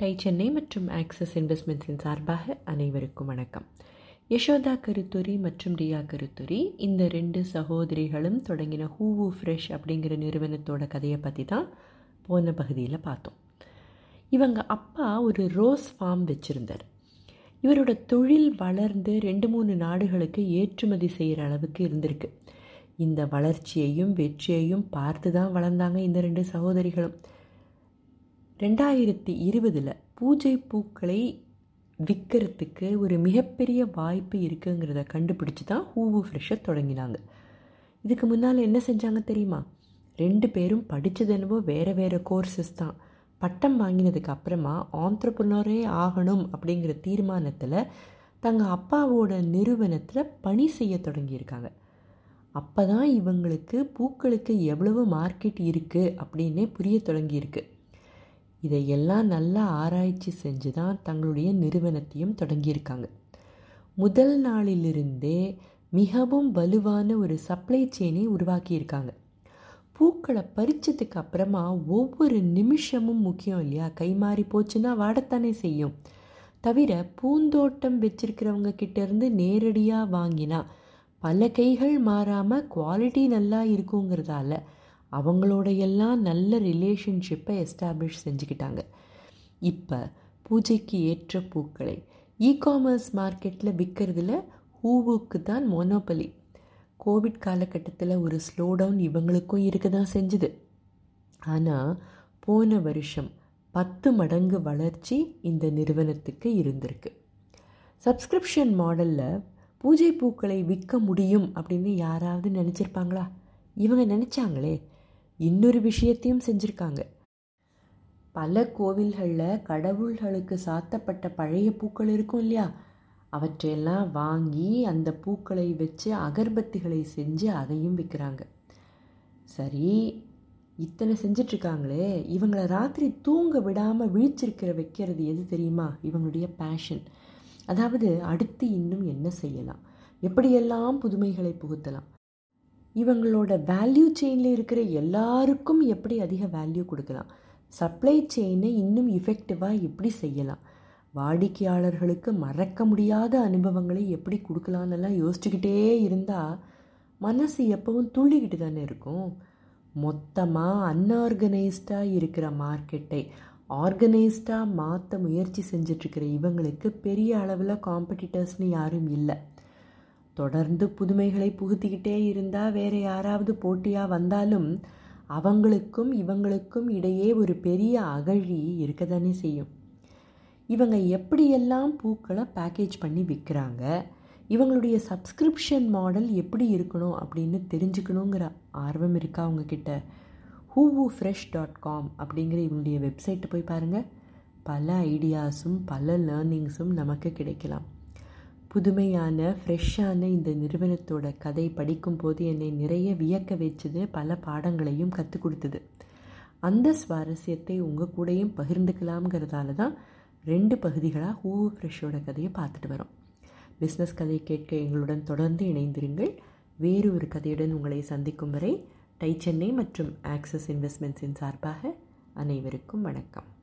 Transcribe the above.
Tie Chennai மற்றும் axis இன்வெஸ்ட்மெண்ட்ஸின் சார்பாக அனைவருக்கும் வணக்கம். யசோதா கருத்துரி மற்றும் ரியா கருத்துரி இந்த ரெண்டு சகோதரிகளும் தொடங்கின ஹூவு ஃப்ரெஷ் அப்படிங்கிற நிறுவனத்தோட கதையை பற்றி தான் போன பகுதியில் பார்த்தோம். இவங்க அப்பா ஒரு ரோஸ் ஃபார்ம் வச்சுருந்தார். இவரோட தொழில் வளர்ந்து ரெண்டு மூணு நாடுகளுக்கு ஏற்றுமதி செய்கிற அளவுக்கு இருந்திருக்கு. இந்த வளர்ச்சியையும் வெற்றியையும் பார்த்து தான் வளர்ந்தாங்க இந்த ரெண்டு சகோதரிகளும். ரெண்டாயிரத்தி இருபதில் பூஜை பூக்களை விற்கிறதுக்கு ஒரு மிகப்பெரிய வாய்ப்பு இருக்குங்கிறத கண்டுபிடிச்சி தான் ஹூவு ஃப்ரெஷ்ஷை தொடங்கினாங்க. இதுக்கு முன்னால் என்ன செஞ்சாங்க தெரியுமா? ரெண்டு பேரும் படித்தது என்னவோ வேறு வேறு கோர்சஸ் தான். பட்டம் வாங்கினதுக்கு அப்புறமா ஆந்திரப்புனரே ஆகணும் அப்படிங்கிற தீர்மானத்தில் தங்கள் அப்பாவோட நிறுவனத்தில் பணி செய்ய தொடங்கியிருக்காங்க. அப்போ தான் இவங்களுக்கு பூக்களுக்கு எவ்வளவு மார்க்கெட் இருக்குது அப்படின்னே புரிய தொடங்கியிருக்கு. இதையெல்லாம் நல்லா ஆராய்ச்சி செஞ்சு தான் தங்களுடைய நிறுவனத்தையும் தொடங்கியிருக்காங்க. முதல் நாளிலிருந்தே மிகவும் வலுவான ஒரு சப்ளை செயினை உருவாக்கியிருக்காங்க. பூக்களை பறிச்சதுக்கு அப்புறமா ஒவ்வொரு நிமிஷமும் முக்கியம் இல்லையா? கை மாறி போச்சுன்னா வாடத்தானே செய்யும். தவிர பூந்தோட்டம் வச்சிருக்கிறவங்க கிட்டேருந்து நேரடியாக வாங்கினா பல கைகள் மாறாமல் குவாலிட்டி நல்லா இருக்குங்கிறதால அவங்களோட எல்லாம் நல்ல ரிலேஷன்ஷிப்பை எஸ்டாப்ளிஷ் செஞ்சுக்கிட்டாங்க. இப்போ பூஜைக்கு ஏற்ற பூக்களை இ காமர்ஸ் மார்க்கெட்டில் விற்கிறதுல ஹூவுக்கு தான் மோனோபலி கோவிட் காலகட்டத்தில் ஒரு ஸ்லோ டவுன் இவங்களுக்கும் இருக்க தான் செஞ்சுது. ஆனால் போன வருஷம் பத்து மடங்கு வளர்ச்சி இந்த நிறுவனத்துக்கு இருந்திருக்கு. சப்ஸ்கிரிப்ஷன் மாடலில் பூஜை பூக்களை விற்க முடியும் அப்படின்னு யாராவது நினச்சிருப்பாங்களா? இவங்க நினச்சாங்களே இன்னொரு விஷயத்தையும் செஞ்சுருக்காங்க. பல கோவில்களில் கடவுள்களுக்கு சாத்தப்பட்ட பழைய பூக்கள் இருக்கும் இல்லையா? அவற்றையெல்லாம் வாங்கி அந்த பூக்களை வச்சு அகர்பத்திகளை செஞ்சு அதையும் விற்கிறாங்க சரி இத்தனை செஞ்சிட்ருக்காங்களே. இவங்களை ராத்திரி தூங்க விடாமல் விழிச்சிருக்கிற வைக்கிறது எது தெரியுமா? இவங்களுடைய பேஷன் அதாவது அடுத்து இன்னும் என்ன செய்யலாம்? எப்படியெல்லாம் புதுமைகளை புகுத்தலாம்? இவங்களோட வேல்யூ செயினில் இருக்கிற எல்லாருக்கும் எப்படி அதிக வேல்யூ கொடுக்கலாம்? சப்ளை செயினை இன்னும் இஃபெக்டிவாக எப்படி செய்யலாம்? வாடிக்கையாளர்களுக்கு மறக்க முடியாத அனுபவங்களை எப்படி கொடுக்கலான்னெல்லாம் யோசிச்சுக்கிட்டே இருந்தால் மனசு எப்பவும் துள்ளிக்கிட்டு தானே இருக்கும். மொத்தமாக அன்ஆர்கனைஸ்டாக இருக்கிற மார்க்கெட்டை ஆர்கனைஸ்டாக மாற்ற முயற்சி செஞ்சிட்ருக்கிற இவங்களுக்கு பெரிய அளவில் காம்படிட்டர்ஸ்னு யாரும் இல்லை. தொடர்ந்து புதுமைகளை புகுத்திக்கிட்டே இருந்தால் வேறு யாராவது போட்டியாக வந்தாலும் அவங்களுக்கும் இவங்களுக்கும் இடையே ஒரு பெரிய அகழி இருக்க தானே செய்யும். இவங்க எப்படியெல்லாம் பூக்களை பேக்கேஜ் பண்ணி விற்கிறாங்க இவங்களுடைய சப்ஸ்கிரிப்ஷன் மாடல் எப்படி இருக்கணும் அப்படின்னு தெரிஞ்சுக்கணுங்கிற ஆர்வம் இருக்கா அவங்கக்கிட்ட ஹூவு ஃப்ரெஷ் டாட் காம் அப்படிங்கிற இவங்களுடைய வெப்சைட்டு போய் பாருங்கள் பல ஐடியாஸும் பல லேர்னிங்ஸும் நமக்கு கிடைக்கலாம். புதுமையான ஃப்ரெஷ்ஷான இந்த நிறுவனத்தோட கதை படிக்கும்போது என்னை நிறைய வியக்க வச்சது பல பாடங்களையும் கற்றுக் கொடுத்தது. அந்த சுவாரஸ்யத்தை உங்கள் கூடயும் பகிர்ந்துக்கலாம்ங்கிறதால தான் ரெண்டு பகுதிகளாக ஹூ ஃப்ரெஷ்ஷோட கதையை பார்த்துட்டு வரோம். பிஸ்னஸ் கதை கேட்க எங்களுடன் தொடர்ந்து இணைந்திருங்கள். வேறு ஒரு கதையுடன் உங்களை சந்திக்கும் வரை டை சென்னை மற்றும் ஆக்சஸ் இன்வெஸ்ட்மெண்ட்ஸின் சார்பாக அனைவருக்கும் வணக்கம்.